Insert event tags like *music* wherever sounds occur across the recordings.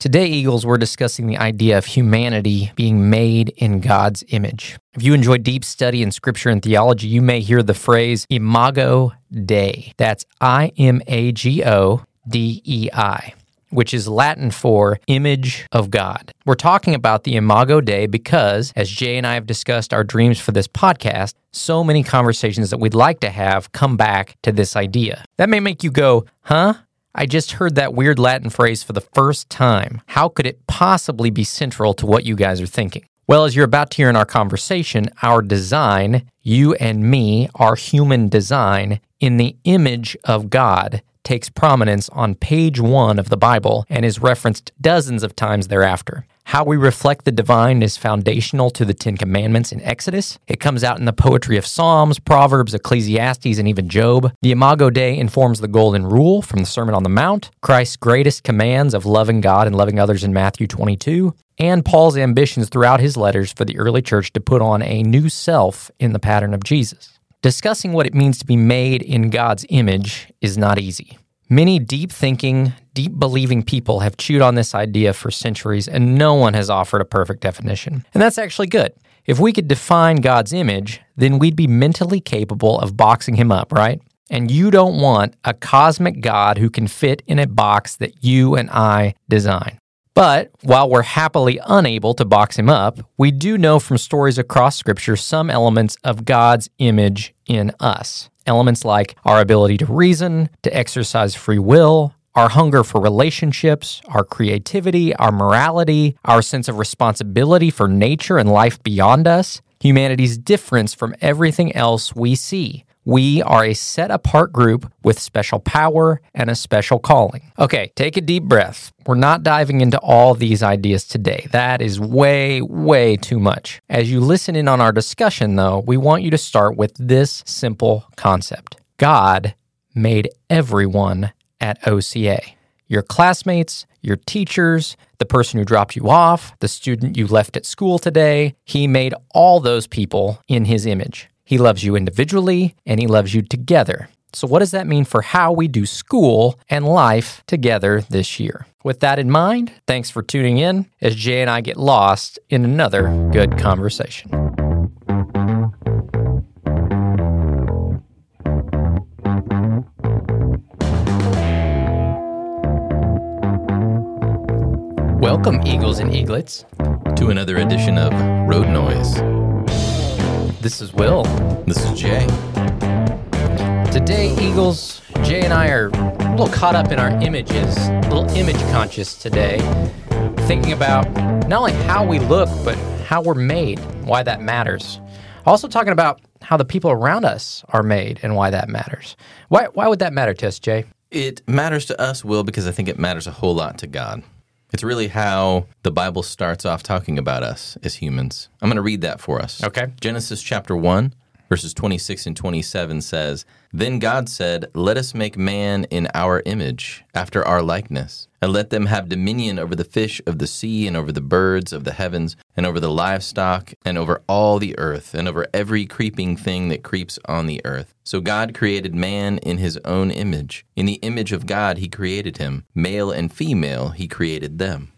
Today, Eagles, we're discussing the idea of humanity being made in God's image. If you enjoy deep study in scripture and theology, you may hear the phrase imago Dei. That's I M A G O D E I which is Latin for image of God. We're talking about the Imago Dei because, as Jay and I have discussed our dreams for this podcast, so many conversations that we'd like to have come back to this idea. That may make you go, huh? I just heard that weird Latin phrase for the first time. How could it possibly be central to what you guys are thinking? Well, as you're about to hear in our conversation, our design, you and me, our human design, in the image of God, takes prominence on page one of the Bible and is referenced dozens of times thereafter. How we reflect the divine is foundational to the Ten Commandments in Exodus. It comes out in the poetry of Psalms, Proverbs, Ecclesiastes, and even Job. The Imago Dei informs the Golden Rule from the Sermon on the Mount, Christ's greatest commands of loving God and loving others in Matthew 22, and Paul's ambitions throughout his letters for the early church to put on a new self in the pattern of Jesus. Discussing what it means to be made in God's image is not easy. Many deep thinking, deep believing people have chewed on this idea for centuries, and no one has offered a perfect definition. And that's actually good. If we could define God's image, then we'd be mentally capable of boxing him up, right? And you don't want a cosmic God who can fit in a box that you and I design. But while we're happily unable to box him up, we do know from stories across Scripture some elements of God's image in us. Elements like our ability to reason, to exercise free will, our hunger for relationships, our creativity, our morality, our sense of responsibility for nature and life beyond us, humanity's difference from everything else we see. We are a set apart group with special power and a special calling. Okay, take a deep breath. We're not diving into all these ideas today. That is way, way too much. As you listen in on our discussion, though, we want you to start with this simple concept God made everyone at OCA your classmates, your teachers, the person who dropped you off, the student you left at school today. He made all those people in his image. He loves you individually and he loves you together. So, what does that mean for how we do school and life together this year? With that in mind, thanks for tuning in as Jay and I get lost in another good conversation. Welcome, Eagles and Eaglets, to another edition of Road Noise. This is Will. This is Jay. Today, Eagles, Jay and I are a little caught up in our images, a little image conscious today, thinking about not only how we look, but how we're made, why that matters. Also, talking about how the people around us are made and why that matters. Why, why would that matter to us, Jay? It matters to us, Will, because I think it matters a whole lot to God. It's really how the Bible starts off talking about us as humans. I'm going to read that for us. Okay. Genesis chapter 1, verses 26 and 27 says, Then God said, Let us make man in our image, after our likeness, and let them have dominion over the fish of the sea, and over the birds of the heavens, and over the livestock, and over all the earth, and over every creeping thing that creeps on the earth. So God created man in his own image. In the image of God, he created him. Male and female, he created them.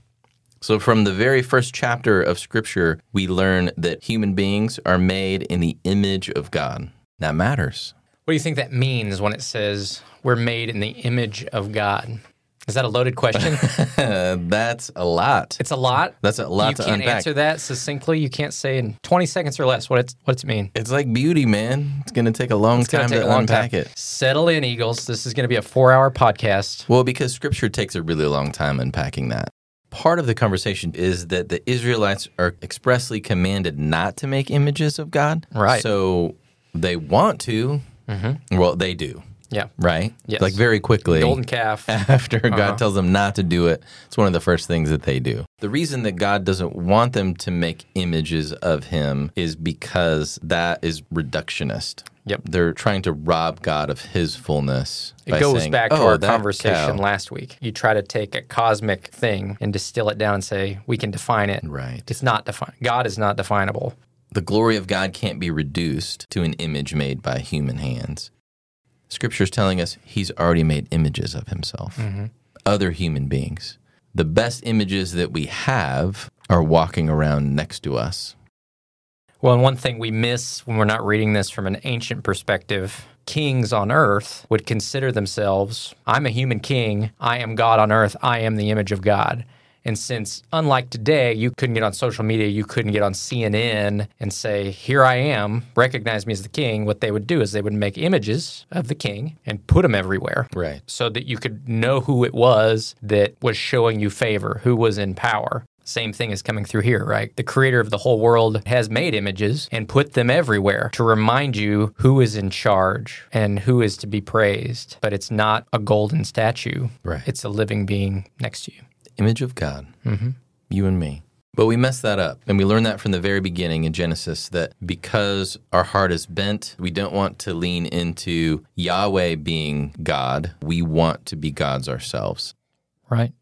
So, from the very first chapter of Scripture, we learn that human beings are made in the image of God. That matters. What do you think that means when it says we're made in the image of God? Is that a loaded question? *laughs* That's a lot. it's a lot. That's a lot you to can't unpack. answer that succinctly. You can't say in 20 seconds or less what it's what it's mean. It's like beauty, man. It's going to take a long time to long unpack time. it. Settle in, Eagles. This is going to be a four-hour podcast. Well, because scripture takes a really long time unpacking that. Part of the conversation is that the Israelites are expressly commanded not to make images of God. Right. So they want to. Mm-hmm. Well, they do. Yeah, Right? Yes. Like very quickly. golden calf. *laughs* After Uh-huh. God tells them not to do it, it's one of the first things that they do. The reason that God doesn't want them to make images of him is because that is reductionist. Yep. They're trying to rob God of his fullness. It goes saying, back to "Oh, our conversation cow." last week. You try to take a cosmic thing and distill it down and say we can define it. Right. It's not defined. God is not definable. The glory of God can't be reduced to an image made by human hands. Scripture is telling us he's already made images of himself, Mm-hmm. other human beings. the best images that we have are walking around next to us. Well, and one thing we miss when we're not reading this from an ancient perspective kings on earth would consider themselves I'm a human king, I am God on earth, I am the image of God. And since, unlike today, you couldn't get on social media, you couldn't get on CNN and say, Here I am, recognize me as the king, what they would do is they would make images of the king and put them everywhere. Right. So that you could know who it was that was showing you favor, who was in power. Same thing is coming through here, right? The creator of the whole world has made images and put them everywhere to remind you who is in charge and who is to be praised. But it's not a golden statue, Right. it's a living being next to you. Image of God. Mm-hmm. you and me. But we mess that up. And we learn that from the very beginning in Genesis that because our heart is bent, we don't want to lean into Yahweh being God. We want to be gods ourselves. Right.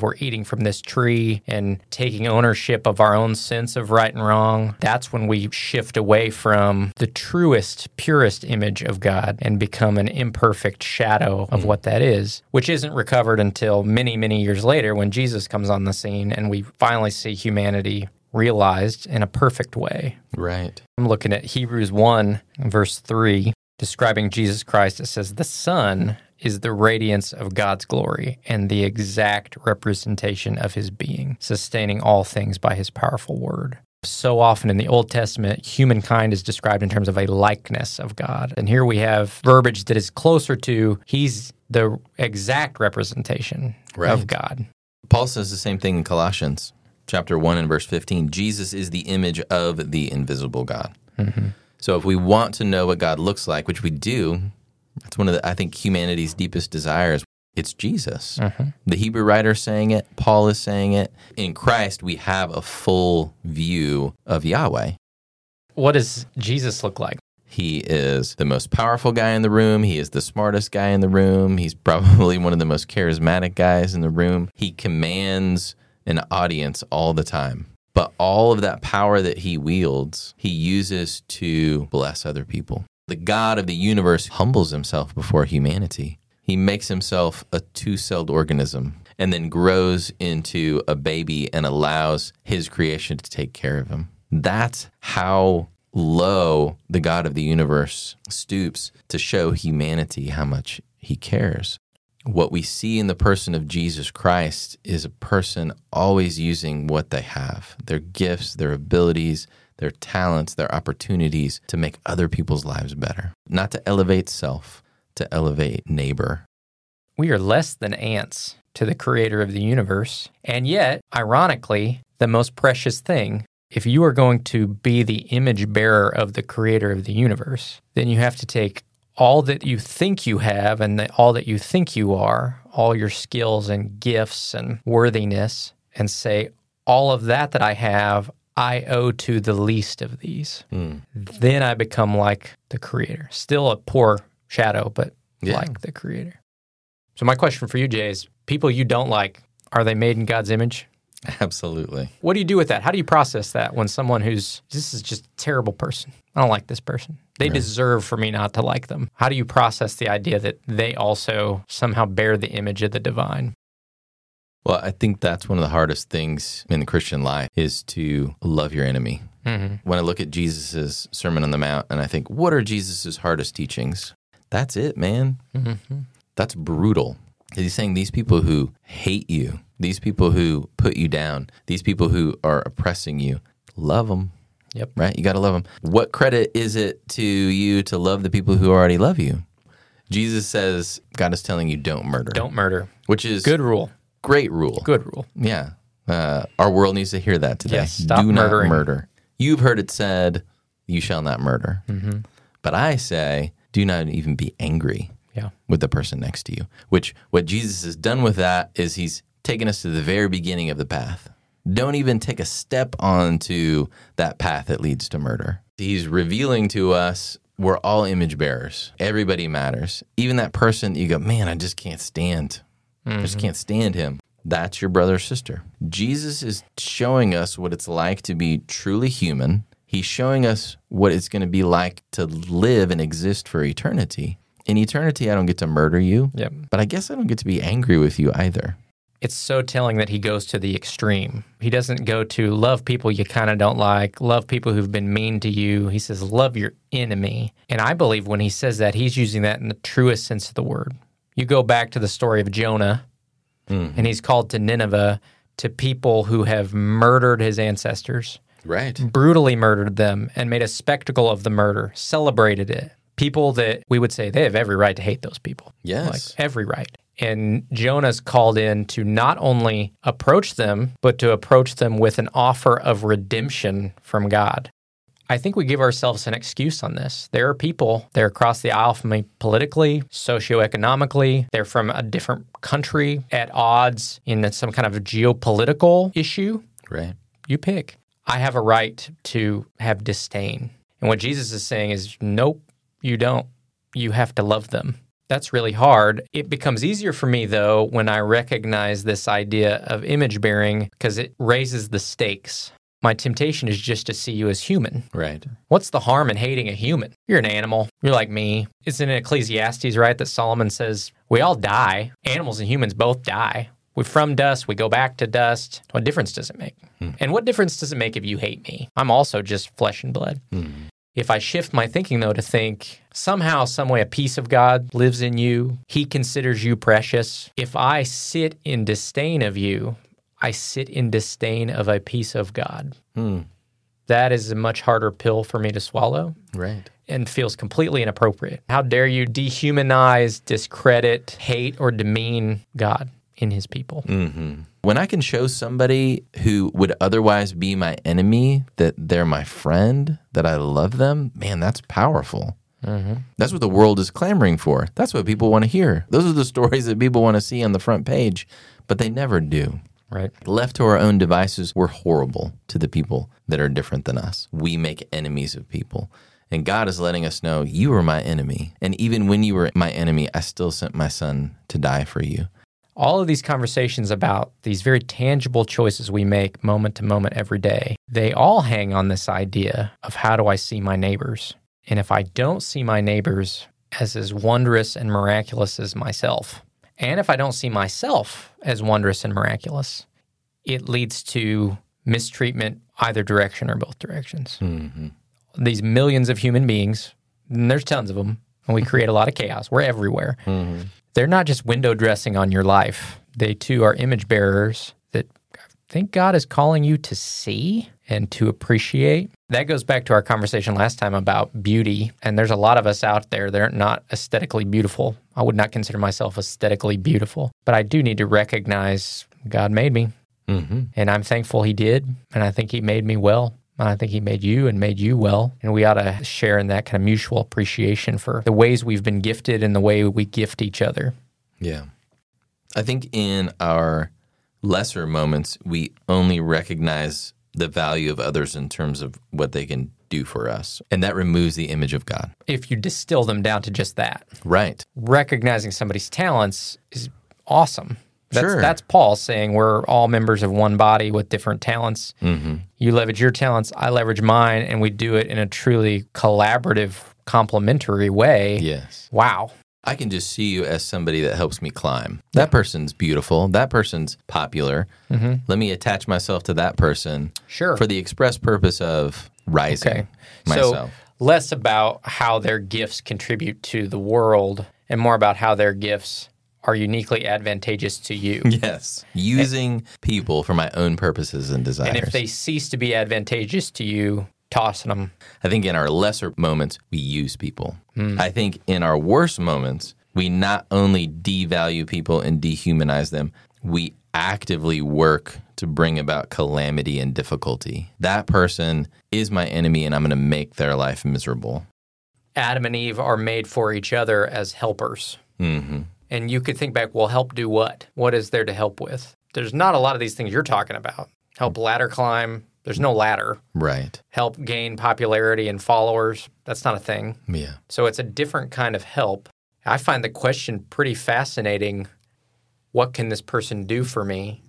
We're eating from this tree and taking ownership of our own sense of right and wrong, that's when we shift away from the truest, purest image of God and become an imperfect shadow of mm. what that is, which isn't recovered until many, many years later when Jesus comes on the scene and we finally see humanity realized in a perfect way. Right. I'm looking at Hebrews 1, verse 3, describing Jesus Christ. It says, The Son is the radiance of God's glory and the exact representation of his being, sustaining all things by his powerful word. So often in the Old Testament, humankind is described in terms of a likeness of God. And here we have verbiage that is closer to he's the exact representation Right. of God. Paul says the same thing in Colossians chapter 1 and verse 15. Jesus is the image of the invisible God. Mm-hmm. So if we want to know what God looks like, which we do, that's one of the, I think, humanity's deepest desires. It's Jesus. Mm-hmm. The Hebrew writer saying it, Paul is saying it. In Christ, we have a full view of Yahweh. What does Jesus look like? He is the most powerful guy in the room. He is the smartest guy in the room. He's *laughs* probably one of the most charismatic guys in the room. He commands an audience all the time. But all of that power that he wields, he uses to bless other people. The God of the universe humbles himself before humanity. He makes himself a two celled organism and then grows into a baby and allows his creation to take care of him. That's how low the God of the universe stoops to show humanity how much he cares. What we see in the person of Jesus Christ is a person always using what they have their gifts, their abilities, their talents, their opportunities to make other people's lives better, not to elevate self, to elevate neighbor. We are less than ants to the creator of the universe. And yet, ironically, the most precious thing, if you are going to be the image bearer of the creator of the universe, then you have to take all that you think you have and the, all that you think you are, all your skills and gifts and worthiness, and say, all of that that I have, I owe to the least of these. Hmm. Then I become like the creator. Still a poor shadow, but Yeah. like the creator. So my question for you, Jay, is people you don't like, are they made in God's image? Absolutely. What do you do with that? How do you process that when someone who's this is just a terrible person? I don't like this person. They deserve for me not to like them. How do you process the idea that they also somehow bear the image of the divine? Well, I think that's one of the hardest things in the Christian life is to love your enemy. Mm-hmm. When I look at Jesus' Sermon on the Mount and I think, what are Jesus' hardest teachings? That's it, man. Mm-hmm. That's brutal. He's saying these people who hate you, these people who put you down, these people who are oppressing you, love them. Yep. Right? You got to love them. What credit is it to you to love the people who already love you? Jesus says God is telling you don't murder. Don't murder. Which is Good rule. Great rule. Good rule. Yeah. Uh, our world needs to hear that today. Yes, stop Do not murdering. murder. You've heard it said, you shall not murder. Mm-hmm. But I say, do not even be angry Yeah. with the person next to you. Which, what Jesus has done with that is he's taken us to the very beginning of the path. Don't even take a step onto that path that leads to murder. He's revealing to us we're all image bearers. Everybody matters. Even that person you go, man, I just can't stand. I just mm-hmm. can't stand him. That's your brother or sister. Jesus is showing us what it's like to be truly human. He's showing us what it's going to be like to live and exist for eternity. In eternity, I don't get to murder you, Yep. but I guess I don't get to be angry with you either. it's so telling that he goes to the extreme. He doesn't go to love people you kind of don't like, love people who've been mean to you. He says, love your enemy. And I believe when he says that, he's using that in the truest sense of the word. You go back to the story of Jonah, mm-hmm. and he's called to Nineveh to people who have murdered his ancestors, Right. brutally murdered them, and made a spectacle of the murder, celebrated it. People that we would say they have every right to hate those people. Yes. Like every right. And Jonah's called in to not only approach them, but to approach them with an offer of redemption from God. I think we give ourselves an excuse on this. There are people, they're across the aisle from me politically, socioeconomically, they're from a different country at odds in some kind of geopolitical issue. Right. You pick. I have a right to have disdain. And what Jesus is saying is, nope, you don't. You have to love them. That's really hard. It becomes easier for me, though, when I recognize this idea of image bearing because it raises the stakes. My temptation is just to see you as human. Right. What's the harm in hating a human? You're an animal. You're like me. It's in Ecclesiastes, right, that Solomon says we all die. Animals and humans both die. We're from dust. We go back to dust. What difference does it make? Hmm. And what difference does it make if you hate me? I'm also just flesh and blood. Hmm. If I shift my thinking, though, to think somehow, some way, a piece of God lives in you, He considers you precious. If I sit in disdain of you, I sit in disdain of a piece of God. Hmm. That is a much harder pill for me to swallow Right. and feels completely inappropriate. How dare you dehumanize, discredit, hate, or demean God in His people? Mm-hmm. When I can show somebody who would otherwise be my enemy that they're my friend, that I love them, man, that's powerful. Mm-hmm. That's what the world is clamoring for. That's what people want to hear. Those are the *laughs* stories that people want to see on the front page, but they never do. Right. Left to our own devices, we're horrible to the people that are different than us. We make enemies of people. And God is letting us know you were my enemy. And even when you were my enemy, I still sent my son to die for you. All of these conversations about these very tangible choices we make moment to moment every day, they all hang on this idea of how do I see my neighbors? And if I don't see my neighbors as as wondrous and miraculous as myself, and if I don't see myself as wondrous and miraculous, it leads to mistreatment either direction or both directions. Mm-hmm. These millions of human beings, and there's tons of them, and we create a lot of chaos. We're everywhere. Mm-hmm. They're not just window dressing on your life, they too are image bearers that I think God is calling you to see and to appreciate. That goes back to our conversation last time about beauty. And there's a lot of us out there that are not aesthetically beautiful. I would not consider myself aesthetically beautiful, but I do need to recognize God made me. Mm-hmm. And I'm thankful He did. And I think He made me well. And I think He made you and made you well. And we ought to share in that kind of mutual appreciation for the ways we've been gifted and the way we gift each other. Yeah. I think in our lesser moments, we only recognize the value of others in terms of what they can do for us. And that removes the image of God. If you distill them down to just that, Right. recognizing somebody's talents is awesome. That's, Sure. that's Paul saying we're all members of one body with different talents. Mm-hmm. You leverage your talents, I leverage mine, and we do it in a truly collaborative, complementary way. Yes. Wow. I can just see you as somebody that helps me climb. That person's beautiful. That person's popular. Mm-hmm. Let me attach myself to that person Sure. for the express purpose of rising Okay. myself. So less about how their gifts contribute to the world and more about how their gifts are uniquely advantageous to you. *laughs* yes. Using people for my own purposes and desires. And if they cease to be advantageous to you, tossing them. I think in our lesser moments, we use people. I think in our worst moments, we not only devalue people and dehumanize them, we actively work to bring about calamity and difficulty. That person is my enemy, and I'm going to make their life miserable. Adam and Eve are made for each other as helpers. hmm And you could think back, well, help do what? What is there to help with? There's not a lot of these things you're talking about. Help ladder climb. There's no ladder. Right. Help gain popularity and followers. That's not a thing. Yeah. So it's a different kind of help. I find the question pretty fascinating. What can this person do for me?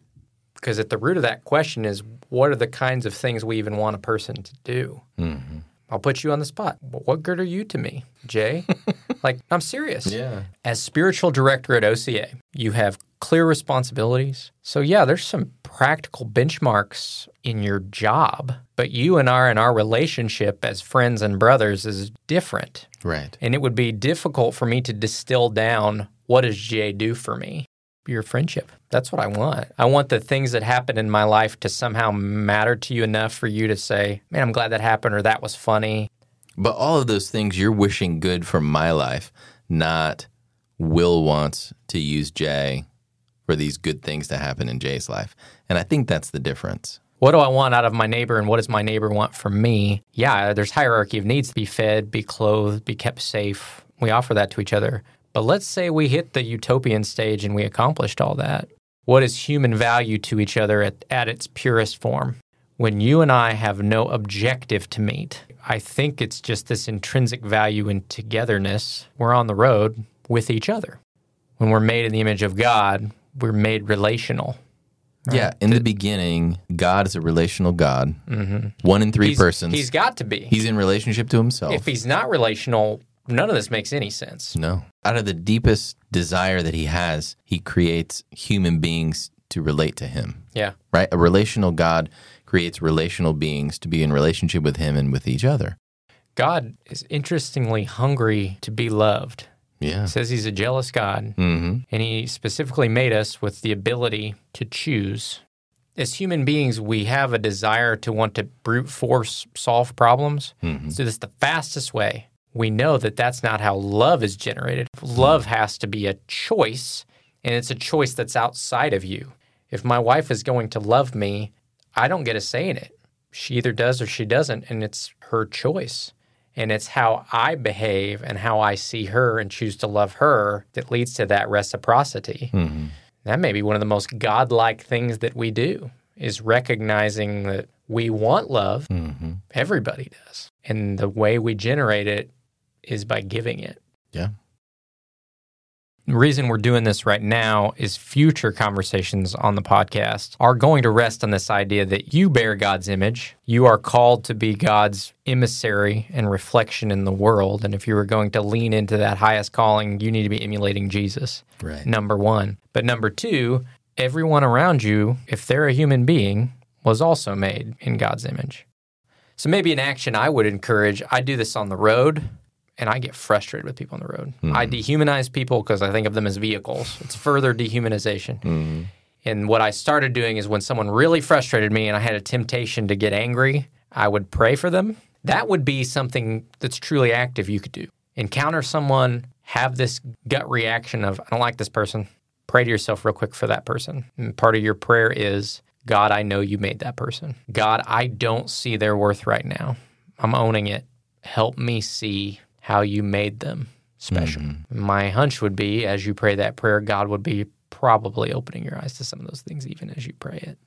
Because at the root of that question is what are the kinds of things we even want a person to do? Mm-hmm. I'll put you on the spot. What good are you to me, Jay? *laughs* like, I'm serious. Yeah. As spiritual director at OCA, you have clear responsibilities. So, yeah, there's some practical benchmarks in your job, but you and I and our relationship as friends and brothers is different. Right. And it would be difficult for me to distill down what does Jay do for me? Your friendship. That's what I want. I want the things that happen in my life to somehow matter to you enough for you to say, man, I'm glad that happened or that was funny. But all of those things you're wishing good for my life, not Will wants to use Jay for these good things to happen in Jay's life. And I think that's the difference. What do I want out of my neighbor and what does my neighbor want from me? Yeah, there's hierarchy of needs to be fed, be clothed, be kept safe. We offer that to each other. But let's say we hit the utopian stage and we accomplished all that. What is human value to each other at, at its purest form? When you and I have no objective to meet, I think it's just this intrinsic value in togetherness. We're on the road with each other. When we're made in the image of God, we're made relational. Yeah. In the beginning, God is a relational God. One in 3 Mm-hmm. He's, persons. he's got to be. He's in relationship to himself. if he's not relational, none of this makes any sense. no. Out of the deepest desire that he has, he creates human beings to relate to him. Yeah. Right? A relational God creates relational beings to be in relationship with him and with each other. God is interestingly hungry to be loved. Yeah. He says he's a jealous God, Mm-hmm. and he specifically made us with the ability to choose. As human beings, we have a desire to want to brute force solve problems. Mhm. So, this the fastest way. We know that that's not how love is generated. Love has to be a choice, and it's a choice that's outside of you. If my wife is going to love me, I don't get a say in it. She either does or she doesn't, and it's her choice. And it's how I behave and how I see her and choose to love her that leads to that reciprocity. Mm-hmm. That may be one of the most godlike things that we do is recognizing that we want love. Mm-hmm. Everybody does. And the way we generate it is by giving it. Yeah. The reason we're doing this right now is future conversations on the podcast are going to rest on this idea that you bear God's image. You are called to be God's emissary and reflection in the world. And if you are going to lean into that highest calling, you need to be emulating Jesus Right. number one. But number two, everyone around you, if they're a human being, was also made in God's image. So maybe an action I would encourage, I do this on the road and I get frustrated with people on the road. I hmm. dehumanize people because I think of them as vehicles. It's further dehumanization. Hmm. And what I started doing is when someone really frustrated me and I had a temptation to get angry, I would pray for them. That would be something that's truly active you could do. Encounter someone, have this gut reaction of, I don't like this person. Pray to yourself real quick for that person. And part of your prayer is, God, I know you made that person. God, I don't see their worth right now. I'm owning it. Help me see how you made them special. Mm-hmm. My hunch would be, as you pray that prayer, God would be probably opening your eyes to some of those things even as you pray it.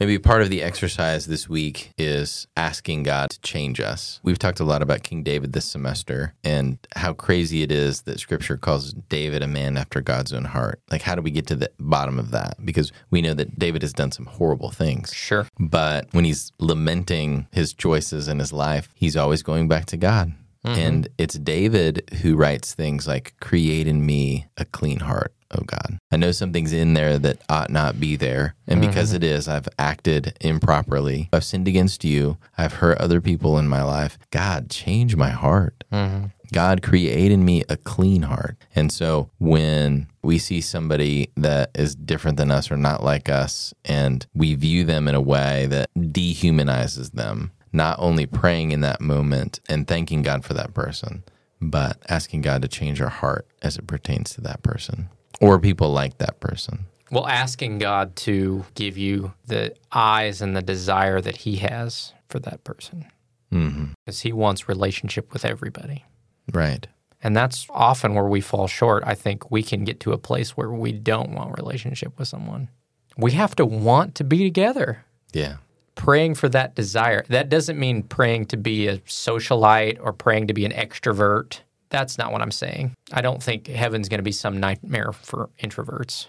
Maybe part of the exercise this week is asking God to change us. We've talked a lot about King David this semester and how crazy it is that scripture calls David a man after God's own heart. Like, how do we get to the bottom of that? Because we know that David has done some horrible things. Sure. But when he's lamenting his choices in his life, he's always going back to God. Mm-hmm. And it's David who writes things like, Create in me a clean heart, oh God. I know something's in there that ought not be there. And because mm-hmm. it is, I've acted improperly. I've sinned against you. I've hurt other people in my life. God, change my heart. Mm-hmm. God, create in me a clean heart. And so when we see somebody that is different than us or not like us, and we view them in a way that dehumanizes them, not only praying in that moment and thanking God for that person, but asking God to change our heart as it pertains to that person or people like that person. Well, asking God to give you the eyes and the desire that He has for that person. Mm-hmm. Because He wants relationship with everybody. Right. And that's often where we fall short. I think we can get to a place where we don't want relationship with someone. We have to want to be together. Yeah. Praying for that desire. That doesn't mean praying to be a socialite or praying to be an extrovert. That's not what I'm saying. I don't think heaven's going to be some nightmare for introverts.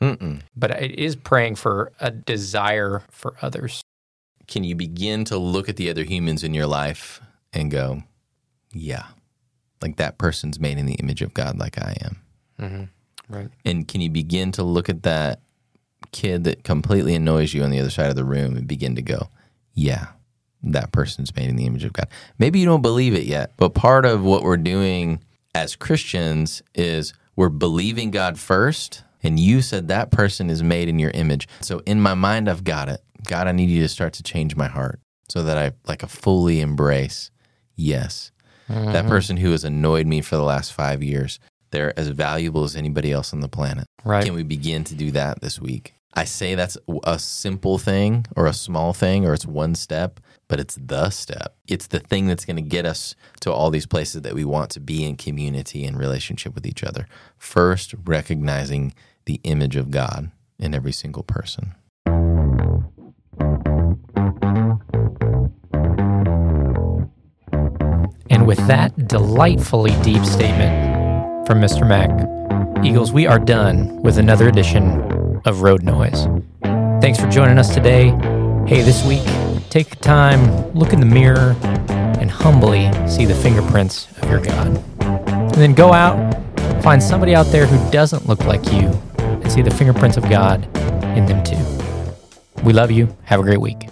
Mm-mm. But it is praying for a desire for others. Can you begin to look at the other humans in your life and go, yeah, like that person's made in the image of God, like I am. Mm-hmm. Right. And can you begin to look at that kid that completely annoys you on the other side of the room and begin to go, yeah, that person's made in the image of God? Maybe you don't believe it yet, but part of what we're doing as Christians is we're believing God first. And you said that person is made in your image. So in my mind, I've got it. God, I need you to start to change my heart so that I like a fully embrace. Yes, mm-hmm. that person who has annoyed me for the last five years, they're as valuable as anybody else on the planet. Right. Can we begin to do that this week? I say that's a simple thing or a small thing or it's one step, but it's the step. It's the thing that's going to get us to all these places that we want to be in community and relationship with each other. First, recognizing the image of God in every single person. And with that delightfully deep statement from Mr. Mack, Eagles, we are done with another edition of Road Noise. Thanks for joining us today. Hey, this week, take time, look in the mirror, and humbly see the fingerprints of your God. And then go out, find somebody out there who doesn't look like you, and see the fingerprints of God in them too. We love you. Have a great week.